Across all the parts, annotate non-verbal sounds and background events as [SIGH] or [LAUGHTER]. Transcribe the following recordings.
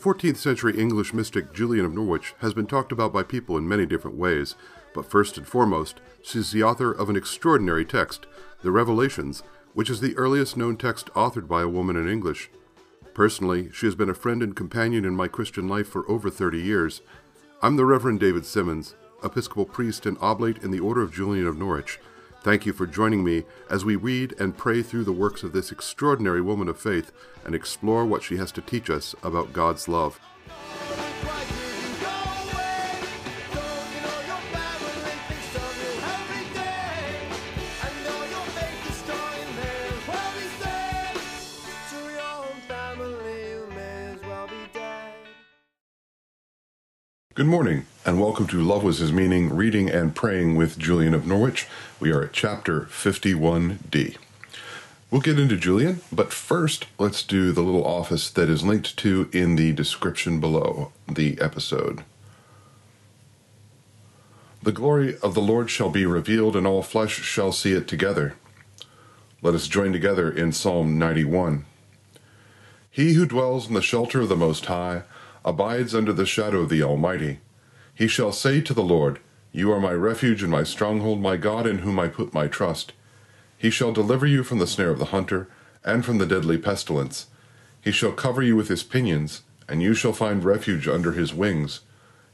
14th century English mystic Julian of Norwich has been talked about by people in many different ways, but first and foremost, she's the author of an extraordinary text, the Revelations, which is the earliest known text authored by a woman in English. Personally, she has been a friend and companion in my Christian life for over 30 years. I'm the Reverend David Simmons, Episcopal priest and oblate in the Order of Julian of Norwich. Thank you for joining me as we read and pray through the works of this extraordinary woman of faith and explore what she has to teach us about God's love. Good morning, and welcome to Love Was His Meaning Reading and Praying with Julian of Norwich. We are at chapter 51d. We'll get into Julian, but first, let's do the little office that is linked to in the description below the episode. The glory of the Lord shall be revealed, and all flesh shall see it together. Let us join together in Psalm 91. He who dwells in the shelter of the Most High abides under the shadow of the Almighty. He shall say to the Lord, You are my refuge and my stronghold, my God in whom I put my trust. He shall deliver you from the snare of the hunter, and from the deadly pestilence. He shall cover you with his pinions, and you shall find refuge under his wings.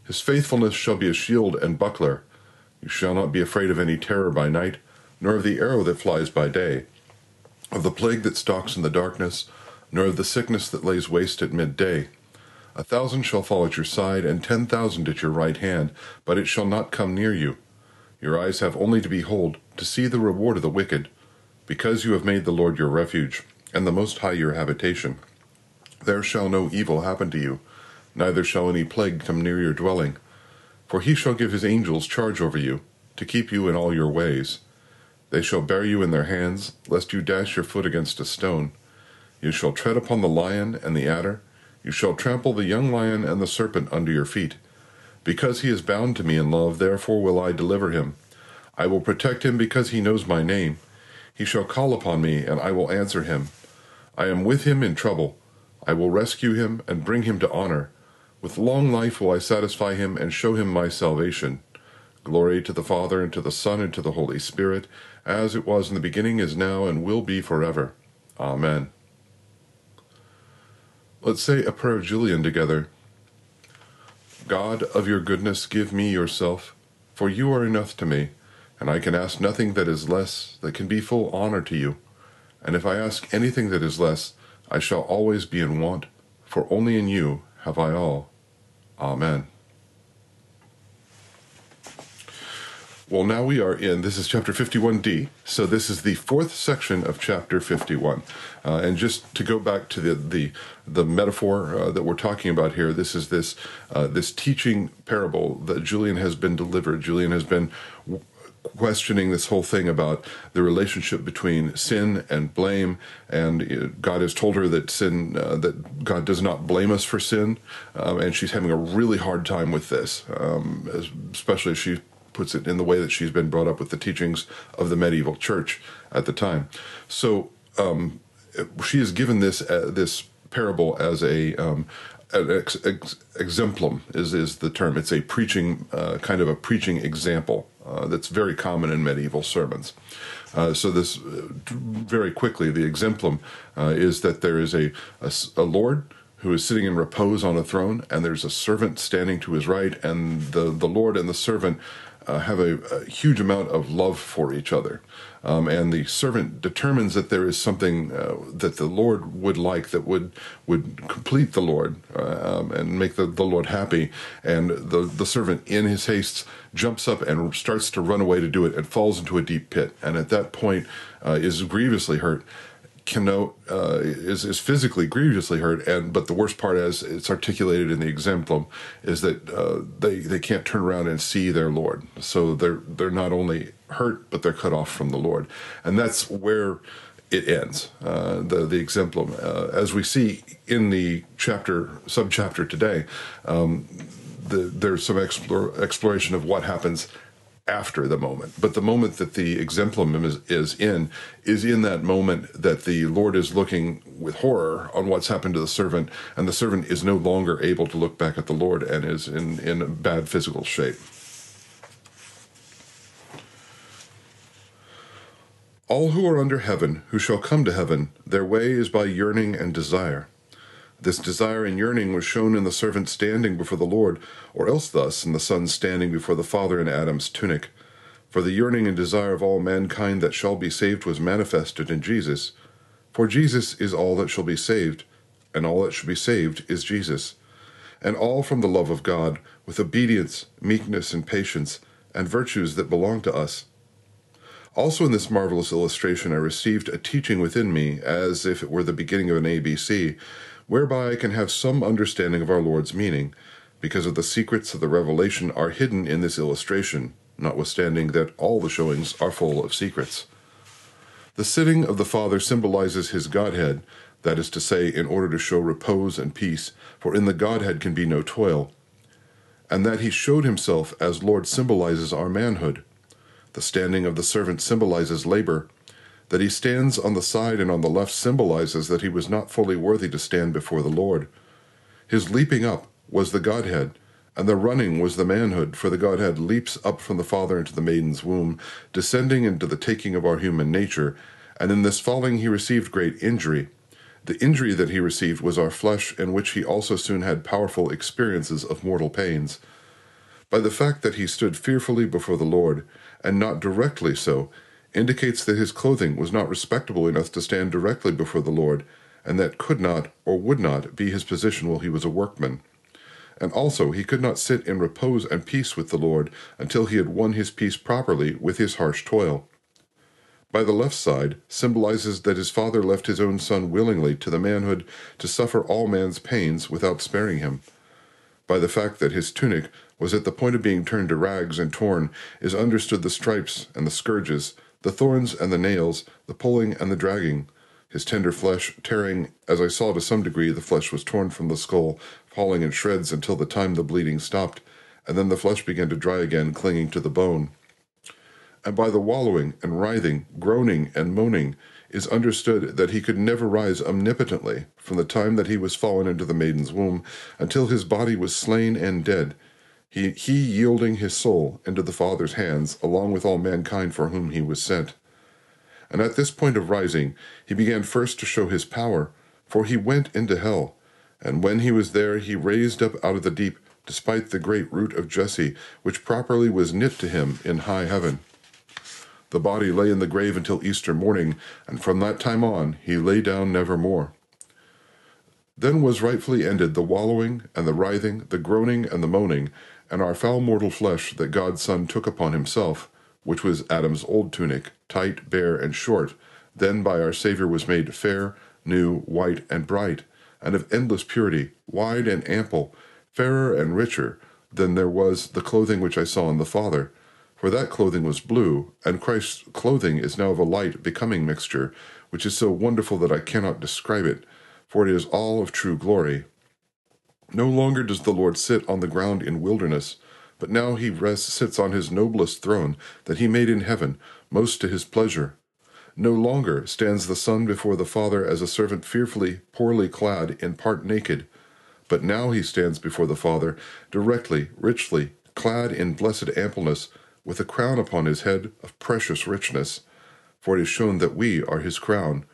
His faithfulness shall be a shield and buckler. You shall not be afraid of any terror by night, nor of the arrow that flies by day, of the plague that stalks in the darkness, nor of the sickness that lays waste at midday. A thousand shall fall at your side, and ten thousand at your right hand, but it shall not come near you. Your eyes have only to behold, to see the reward of the wicked, because you have made the Lord your refuge, and the Most High your habitation. There shall no evil happen to you, neither shall any plague come near your dwelling. For he shall give his angels charge over you, to keep you in all your ways. They shall bear you in their hands, lest you dash your foot against a stone. You shall tread upon the lion and the adder you shall trample the young lion and the serpent under your feet. Because he is bound to me in love, therefore will I deliver him. I will protect him because he knows my name. He shall call upon me, and I will answer him. I am with him in trouble. I will rescue him and bring him to honor. With long life will I satisfy him and show him my salvation. Glory to the Father, and to the Son, and to the Holy Spirit, as it was in the beginning, is now, and will be forever. Amen. Let's say a prayer of Julian together. God of your goodness, give me yourself, for you are enough to me, and I can ask nothing that is less, that can be full honor to you. And if I ask anything that is less, I shall always be in want, for only in you have I all. Amen. Well, now we are in, this is chapter 51d, so this is the fourth section of chapter 51. Uh, and just to go back to the, the, the metaphor uh, that we're talking about here, this is this, uh, this teaching parable that Julian has been delivered. Julian has been questioning this whole thing about the relationship between sin and blame, and uh, God has told her that sin, uh, that God does not blame us for sin, um, and she's having a really hard time with this, um, especially as she puts it in the way that she's been brought up with the teachings of the medieval church at the time. So um, she is given this uh, this parable as a um, an ex- ex- exemplum is is the term. It's a preaching uh, kind of a preaching example uh, that's very common in medieval sermons. Uh, so this uh, very quickly the exemplum uh, is that there is a, a, a Lord who is sitting in repose on a throne, and there's a servant standing to his right, and the the Lord and the servant uh, have a, a, huge amount of love for each other. Um, and the servant determines that there is something uh, that the Lord would like that would would complete the Lord uh, um, and make the, the Lord happy. And the, the servant, in his haste, jumps up and starts to run away to do it and falls into a deep pit. And at that point, uh, is grievously hurt connote uh, is is physically grievously hurt, and but the worst part, as it's articulated in the exemplum, is that uh, they they can't turn around and see their Lord. So they're they're not only hurt, but they're cut off from the Lord, and that's where it ends. Uh, the the exemplum, uh, as we see in the chapter subchapter today, um, the, there's some explore, exploration of what happens after the moment. But the moment that the exemplum is, is in is in that moment that the Lord is looking with horror on what's happened to the servant, and the servant is no longer able to look back at the Lord and is in, in bad physical shape. All who are under heaven, who shall come to heaven, their way is by yearning and desire. This desire and yearning was shown in the servant standing before the Lord, or else thus in the Son standing before the Father in Adam's tunic. For the yearning and desire of all mankind that shall be saved was manifested in Jesus. For Jesus is all that shall be saved, and all that shall be saved is Jesus. And all from the love of God, with obedience, meekness, and patience, and virtues that belong to us also, in this marvelous illustration, I received a teaching within me, as if it were the beginning of an ABC, whereby I can have some understanding of our Lord's meaning, because of the secrets of the revelation are hidden in this illustration, notwithstanding that all the showings are full of secrets. The sitting of the Father symbolizes his Godhead, that is to say, in order to show repose and peace, for in the Godhead can be no toil. And that he showed himself as Lord symbolizes our manhood. The standing of the servant symbolizes labor. That he stands on the side and on the left symbolizes that he was not fully worthy to stand before the Lord. His leaping up was the Godhead, and the running was the manhood, for the Godhead leaps up from the Father into the maiden's womb, descending into the taking of our human nature, and in this falling he received great injury. The injury that he received was our flesh, in which he also soon had powerful experiences of mortal pains. By the fact that he stood fearfully before the Lord, and not directly so, indicates that his clothing was not respectable enough to stand directly before the Lord, and that could not or would not be his position while he was a workman. And also, he could not sit in repose and peace with the Lord until he had won his peace properly with his harsh toil. By the left side symbolizes that his father left his own son willingly to the manhood to suffer all man's pains without sparing him. By the fact that his tunic was at the point of being turned to rags and torn, is understood the stripes and the scourges, the thorns and the nails, the pulling and the dragging, his tender flesh tearing, as I saw to some degree the flesh was torn from the skull, falling in shreds until the time the bleeding stopped, and then the flesh began to dry again, clinging to the bone. And by the wallowing and writhing, groaning and moaning, is understood that he could never rise omnipotently from the time that he was fallen into the maiden's womb until his body was slain and dead, he, he yielding his soul into the Father's hands, along with all mankind for whom he was sent. And at this point of rising, he began first to show his power, for he went into hell, and when he was there, he raised up out of the deep, despite the great root of Jesse, which properly was knit to him in high heaven. The body lay in the grave until Easter morning, and from that time on he lay down never more. Then was rightfully ended the wallowing and the writhing, the groaning and the moaning, and our foul mortal flesh that God's Son took upon himself, which was Adam's old tunic, tight, bare, and short, then by our Saviour was made fair, new, white, and bright, and of endless purity, wide and ample, fairer and richer than there was the clothing which I saw in the Father. For that clothing was blue, and Christ's clothing is now of a light, becoming mixture, which is so wonderful that I cannot describe it, for it is all of true glory, no longer does the Lord sit on the ground in wilderness, but now he rests, sits on his noblest throne that he made in heaven, most to his pleasure. No longer stands the Son before the Father as a servant fearfully, poorly clad, in part naked, but now he stands before the Father directly, richly, clad in blessed ampleness, with a crown upon his head of precious richness. For it is shown that we are his crown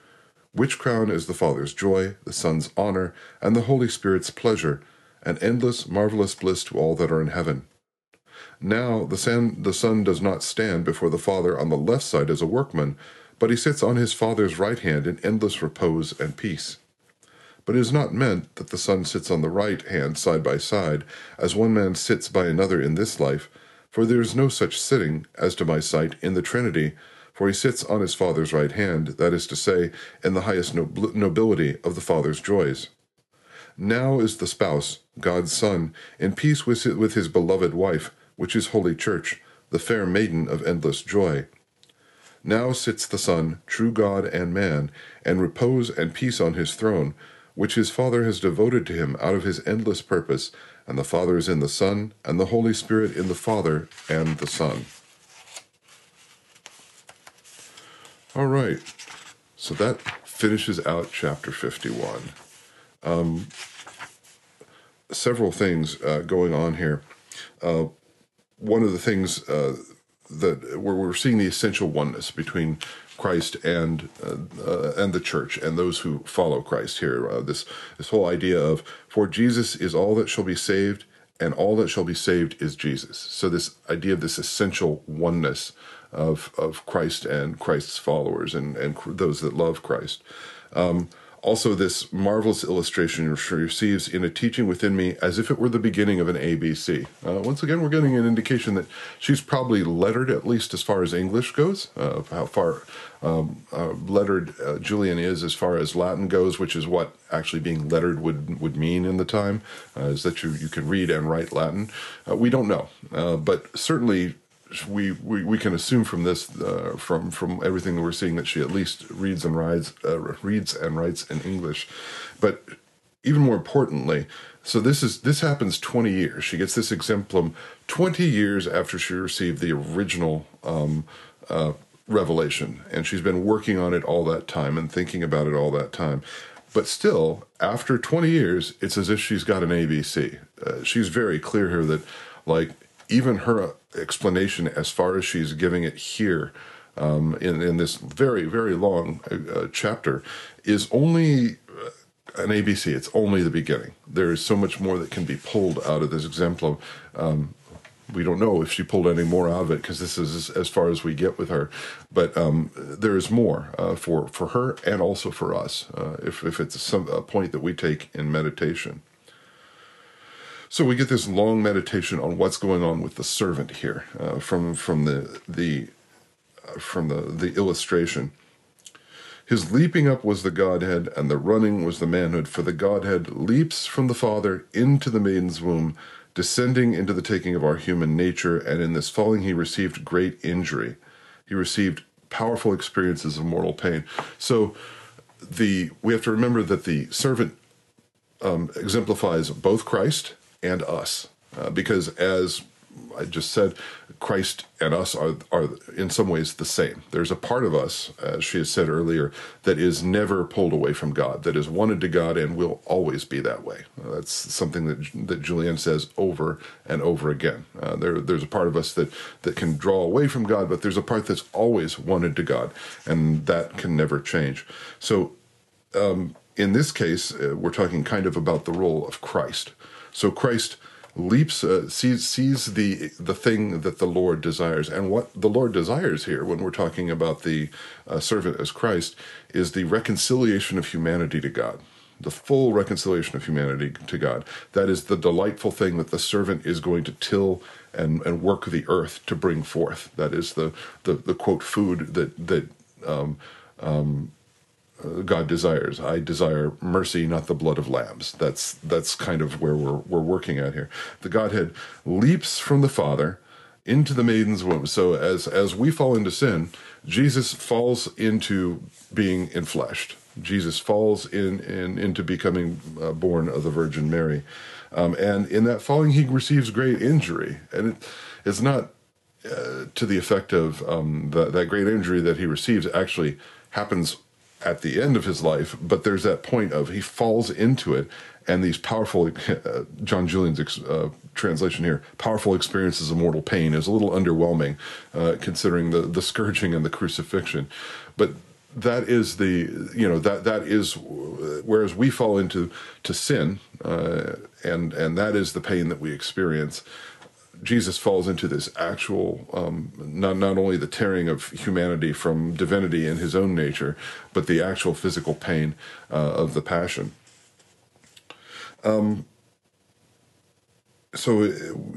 which crown is the Father's joy, the Son's honor, and the Holy Spirit's pleasure, an endless, marvelous bliss to all that are in heaven. Now the son, the son does not stand before the Father on the left side as a workman, but he sits on his Father's right hand in endless repose and peace. But it is not meant that the Son sits on the right hand side by side, as one man sits by another in this life, for there is no such sitting, as to my sight, in the Trinity, for he sits on his Father's right hand, that is to say, in the highest nobility of the Father's joys. Now is the spouse, God's Son, in peace with his beloved wife, which is Holy Church, the fair maiden of endless joy. Now sits the Son, true God and man, and repose and peace on his throne, which his Father has devoted to him out of his endless purpose, and the Father is in the Son, and the Holy Spirit in the Father and the Son. All right. So that finishes out chapter 51. Um, several things uh, going on here. Uh, one of the things uh, that where we're seeing the essential oneness between Christ and uh, uh, and the church and those who follow Christ here. Uh, this this whole idea of for Jesus is all that shall be saved, and all that shall be saved is Jesus. So this idea of this essential oneness of of Christ and Christ's followers and and those that love Christ. Um, also, this marvelous illustration she receives in a teaching within me as if it were the beginning of an ABC. Uh, once again, we're getting an indication that she's probably lettered, at least as far as English goes, uh, how far um, uh, lettered uh, Julian is as far as Latin goes, which is what actually being lettered would, would mean in the time, uh, is that you, you can read and write Latin. Uh, we don't know, but certainly we, we, we can assume from this, uh, from from everything that we're seeing, that she at least reads and writes, uh, reads and writes in English. But even more importantly, so this is this happens 20 years. She gets this exemplum 20 years after she received the original um, uh, revelation, and she's been working on it all that time and thinking about it all that time. But still, after 20 years, it's as if she's got an ABC. Uh, she's very clear here that, like, even her explanation as far as she's giving it here um, in, in this very, very long uh, uh chapter is only uh, an ABC. It's only the beginning. There is so much more that can be pulled out of this exemplum. Um, we don't know if she pulled any more out of it because this is as far as we get with her. But um, there is more uh, for for her and also for us uh, if if it's some, a point that we take in meditation. So we get this long meditation on what's going on with the servant here uh, from from the the uh, from the the illustration. His leaping up was the Godhead, and the running was the manhood. For the Godhead leaps from the Father into the maiden's womb, descending into the taking of our human nature, and in this falling he received great injury. He received powerful experiences of mortal pain. So the we have to remember that the servant um, exemplifies both Christ and us. Uh, because as I just said, Christ and us are are in some ways the same. There's a part of us, as she has said earlier, that is never pulled away from God, that is wanted to God and will always be that way. Uh, that's something that that Julian says over and over again. Uh, there, there's a part of us that that can draw away from God, but there's a part that's always wanted to God, and that can never change. So. Um, in this case, uh, we're talking kind of about the role of Christ. So Christ leaps uh, sees sees the the thing that the Lord desires, and what the Lord desires here, when we're talking about the uh, servant as Christ, is the reconciliation of humanity to God. The full reconciliation of humanity to God. That is the delightful thing that the servant is going to till and, and work the earth to bring forth. That is the, the, the quote food that that um, um, God desires. I desire mercy, not the blood of lambs. That's that's kind of where we're we're working at here. The Godhead leaps from the Father into the maiden's womb. So as as we fall into sin, Jesus falls into being enfleshed. Jesus falls in, in into becoming uh, born of the Virgin Mary, um, and in that falling, he receives great injury, and it, it's not uh, to the effect of um, the, that great injury that he receives actually happens at the end of his life, but there's that point of he falls into it, and these powerful, [LAUGHS] uh, John Julian's uh, translation here, powerful experiences of mortal pain is a little underwhelming, uh, considering the the scourging and the crucifixion, but that is the you know that that is whereas we fall into to sin, uh, and and that is the pain that we experience. Jesus falls into this actual, um, not not only the tearing of humanity from divinity in his own nature, but the actual physical pain uh, of the passion. Um, so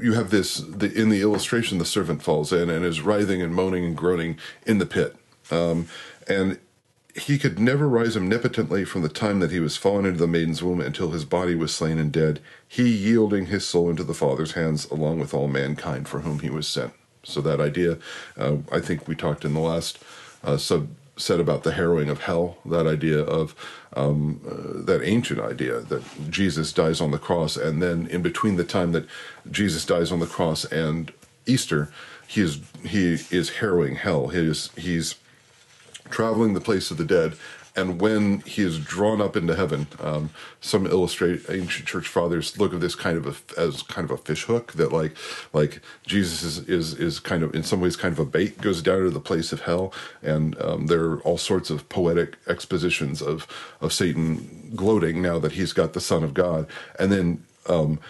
you have this the, in the illustration. The servant falls in and is writhing and moaning and groaning in the pit, um, and he could never rise omnipotently from the time that he was fallen into the maiden's womb until his body was slain and dead, he yielding his soul into the Father's hands along with all mankind for whom he was sent. So that idea, uh, I think we talked in the last uh, sub said about the harrowing of hell. That idea of um, uh, that ancient idea that Jesus dies on the cross, and then in between the time that Jesus dies on the cross and Easter, he is he is harrowing hell. He is he's traveling the place of the dead. And when he is drawn up into heaven, um, some illustrate ancient church fathers look at this kind of a, as kind of a fish hook that like like Jesus is, is is kind of in some ways kind of a bait goes down to the place of hell, and um, there are all sorts of poetic expositions of of Satan gloating now that he's got the Son of God, and then. Um,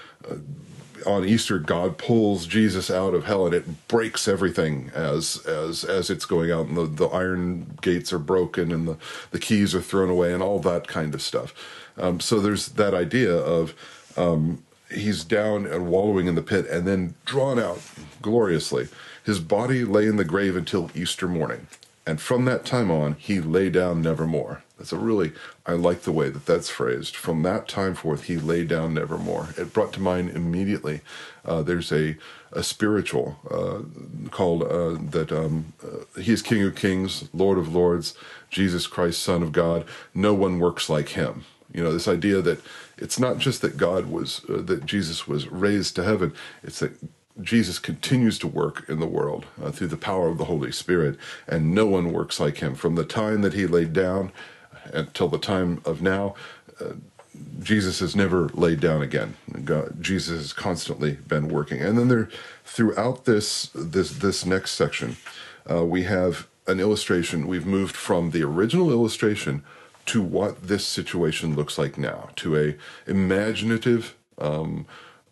on Easter, God pulls Jesus out of hell, and it breaks everything as as as it's going out, and the, the iron gates are broken, and the the keys are thrown away, and all that kind of stuff. Um, so there's that idea of um, he's down and wallowing in the pit, and then drawn out gloriously. His body lay in the grave until Easter morning, and from that time on, he lay down nevermore. That's a really, I like the way that that's phrased. From that time forth, he lay down nevermore. It brought to mind immediately. Uh, there's a a spiritual uh, called uh, that um, uh, he is King of Kings, Lord of Lords, Jesus Christ, Son of God. No one works like him. You know this idea that it's not just that God was uh, that Jesus was raised to heaven. It's that Jesus continues to work in the world uh, through the power of the Holy Spirit, and no one works like him. From the time that he laid down until the time of now, uh, Jesus has never laid down again. God, Jesus has constantly been working. And then there, throughout this this this next section, uh, we have an illustration. We've moved from the original illustration to what this situation looks like now, to a imaginative um,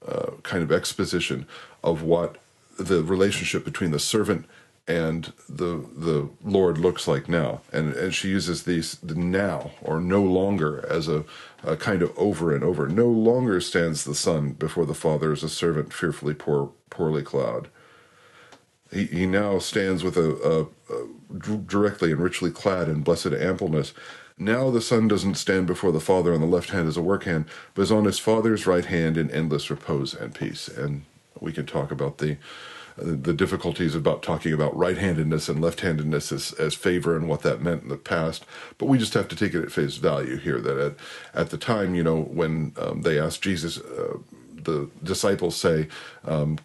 uh, kind of exposition of what the relationship between the servant and the the Lord looks like now. And and she uses these the now or no longer as a, a kind of over and over. No longer stands the son before the father as a servant fearfully poor poorly clad. He, he now stands with a, a, a directly and richly clad in blessed ampleness. Now the son doesn't stand before the father on the left hand as a work hand, but is on his father's right hand in endless repose and peace. And we can talk about the the difficulties about talking about right-handedness and left-handedness as, as favor and what that meant in the past. But we just have to take it at face value here that at, at the time, you know, when um, they asked Jesus, uh, the disciples say, um,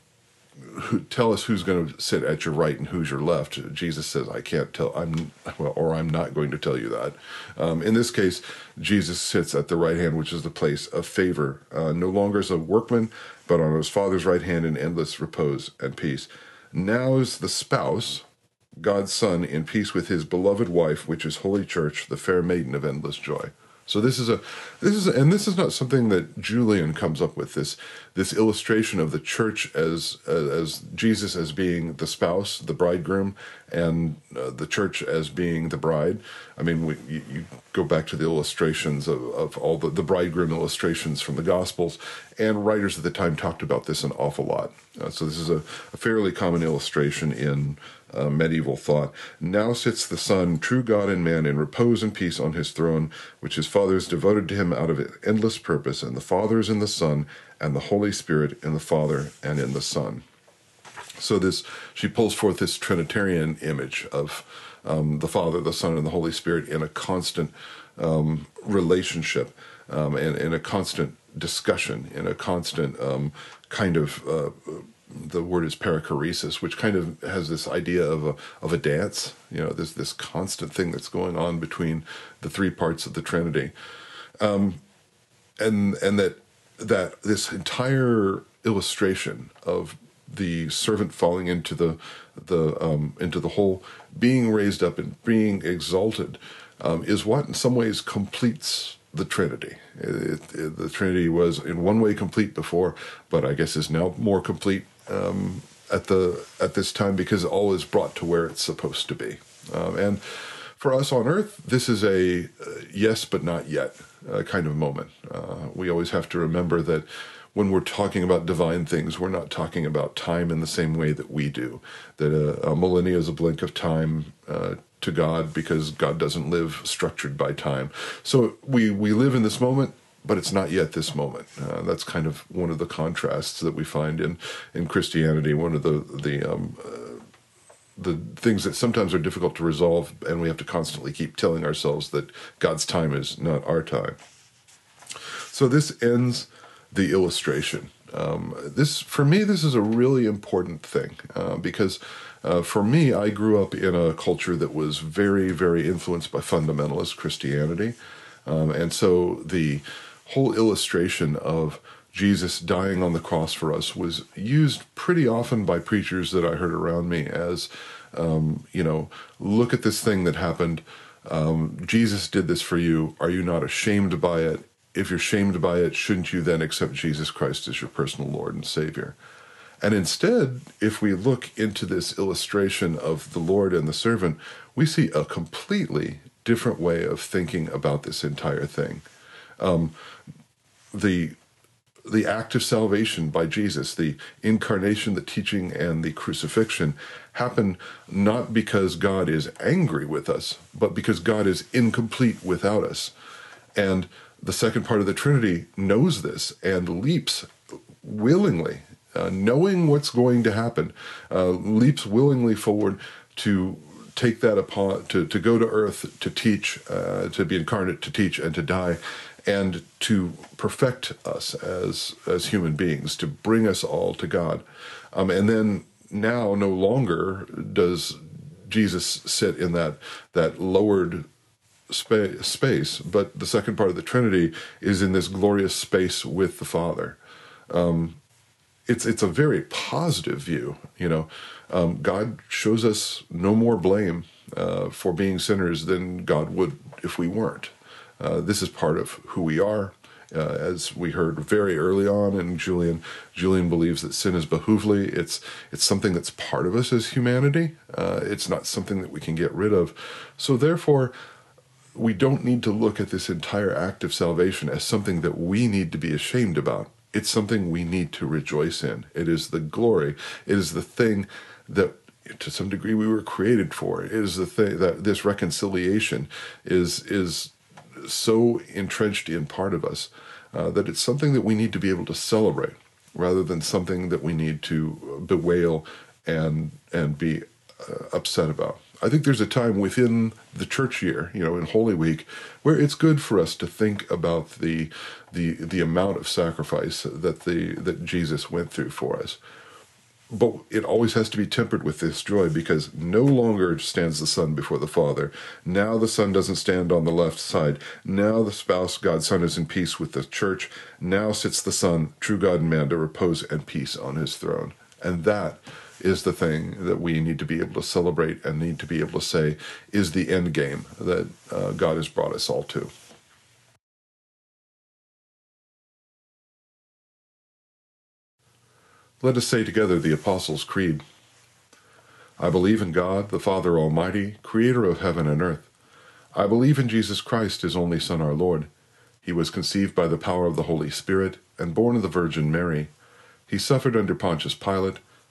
tell us who's going to sit at your right and who's your left. Jesus says, I can't tell, I'm, well, or I'm not going to tell you that. Um, in this case, Jesus sits at the right hand, which is the place of favor, uh, no longer as a workman, but on his Father's right hand in endless repose and peace. Now is the spouse, God's Son, in peace with his beloved wife, which is Holy Church, the fair maiden of endless joy. So this is a this is and this is not something that Julian comes up with this this illustration of the church as as Jesus as being the spouse, the bridegroom, and uh, the church as being the bride. I mean, we, you, you, go back to the illustrations of, of all the, the bridegroom illustrations from the Gospels, and writers at the time talked about this an awful lot. Uh, so this is a, a fairly common illustration in uh, medieval thought. Now sits the Son, true God and man, in repose and peace on his throne, which his Father has devoted to him out of endless purpose, and the Father is in the Son, and the Holy Spirit in the Father and in the Son. So this she pulls forth this Trinitarian image of um, the Father, the Son, and the Holy Spirit in a constant um, relationship, um, and in a constant discussion, in a constant um, kind of uh, the word is perichoresis, which kind of has this idea of a of a dance. You know, there's this constant thing that's going on between the three parts of the Trinity, um, and and that that this entire illustration of the servant falling into the the um, into the hole, being raised up and being exalted, um, is what in some ways completes the Trinity. It, it, the Trinity was in one way complete before, but I guess is now more complete um, at the at this time because all is brought to where it's supposed to be. Um, and for us on Earth, this is a uh, yes but not yet uh, kind of moment. Uh, we always have to remember that when we're talking about divine things, we're not talking about time in the same way that we do. That a, a millennia is a blink of time uh, to God because God doesn't live structured by time. So we we live in this moment but it's not yet this moment. Uh, that's kind of one of the contrasts that we find in in Christianity. One of the the um, uh, the things that sometimes are difficult to resolve, and we have to constantly keep telling ourselves that God's time is not our time. So this ends the illustration. Um, this, for me, this is a really important thing uh, because uh, for me, I grew up in a culture that was very, very influenced by fundamentalist Christianity. Um, and so the whole illustration of Jesus dying on the cross for us was used pretty often by preachers that I heard around me as, um, you know, look at this thing that happened. Um, Jesus did this for you. Are you not ashamed by it? If you're shamed by it, shouldn't you then accept Jesus Christ as your personal Lord and Savior? And instead, if we look into this illustration of the Lord and the servant, we see a completely different way of thinking about this entire thing. Um, the the act of salvation by Jesus, the incarnation, the teaching, and the crucifixion happen not because God is angry with us, but because God is incomplete without us. And the second part of the Trinity knows this and leaps willingly uh, knowing what's going to happen, uh, leaps willingly forward to take that upon to, to go to earth to teach, uh, to be incarnate, to teach, and to die, and to perfect us as as human beings, to bring us all to God, um, and then now no longer does Jesus sit in that that lowered space, space, but the second part of the Trinity is in this glorious space with the Father. Um, it's it's a very positive view. You know, um, God shows us no more blame uh, for being sinners than God would if we weren't. Uh, this is part of who we are. Uh, as we heard very early on in Julian, Julian believes that sin is behovely. It's it's something that's part of us as humanity. Uh, it's not something that we can get rid of. So therefore, we don't need to look at this entire act of salvation as something that we need to be ashamed about it's something we need to rejoice in. It is the glory. It is the thing that to some degree we were created for. It is the thing that this reconciliation is is so entrenched in part of us uh, that it's something that we need to be able to celebrate rather than something that we need to bewail and and be uh, upset about. I think there's a time within the church year, you know, in Holy Week, where it's good for us to think about the the the amount of sacrifice that the that Jesus went through for us. But it always has to be tempered with this joy because no longer stands the Son before the Father. Now the Son doesn't stand on the left side. Now the spouse, God's Son, is in peace with the church. Now sits the Son, true God and man, to repose and peace on his throne. And that is the thing that we need to be able to celebrate and need to be able to say is the end game that uh, God has brought us all to. Let us say together the Apostles' Creed. I believe in God, the Father Almighty, creator of heaven and earth. I believe in Jesus Christ, his only Son, our Lord. He was conceived by the power of the Holy Spirit and born of the Virgin Mary. He suffered under Pontius Pilate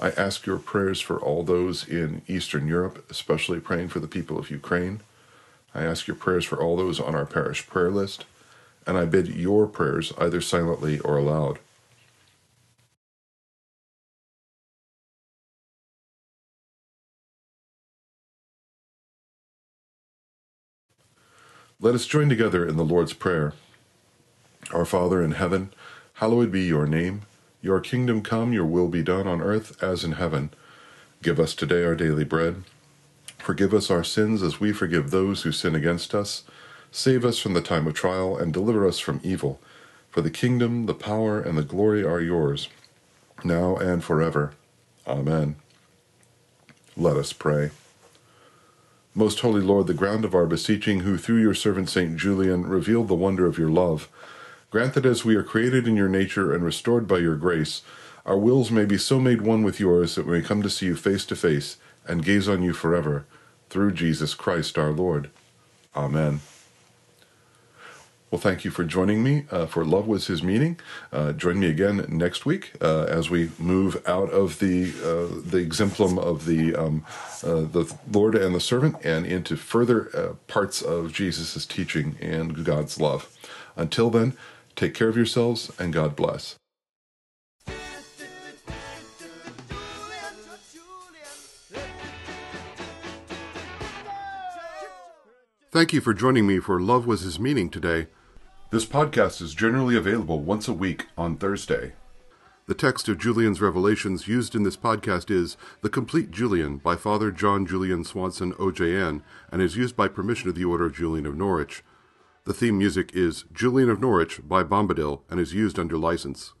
I ask your prayers for all those in Eastern Europe, especially praying for the people of Ukraine. I ask your prayers for all those on our parish prayer list, and I bid your prayers either silently or aloud. Let us join together in the Lord's Prayer. Our Father in heaven, hallowed be your name. Your kingdom come, your will be done on earth as in heaven. Give us today our daily bread. Forgive us our sins as we forgive those who sin against us. Save us from the time of trial and deliver us from evil. For the kingdom, the power, and the glory are yours, now and forever. Amen. Let us pray. Most holy Lord, the ground of our beseeching, who through your servant St. Julian revealed the wonder of your love, Grant that as we are created in your nature and restored by your grace, our wills may be so made one with yours that we may come to see you face to face and gaze on you forever, through Jesus Christ our Lord. Amen. Well, thank you for joining me uh, for Love Was His Meaning. Uh, join me again next week uh, as we move out of the uh, the exemplum of the um, uh, the Lord and the servant and into further uh, parts of Jesus' teaching and God's love. Until then, take care of yourselves and God bless. Thank you for joining me for Love Was His Meaning today. This podcast is generally available once a week on Thursday. The text of Julian's Revelations used in this podcast is The Complete Julian by Father John Julian Swanson, OJN, and is used by permission of the Order of Julian of Norwich. The theme music is Julian of Norwich by Bombadil and is used under license.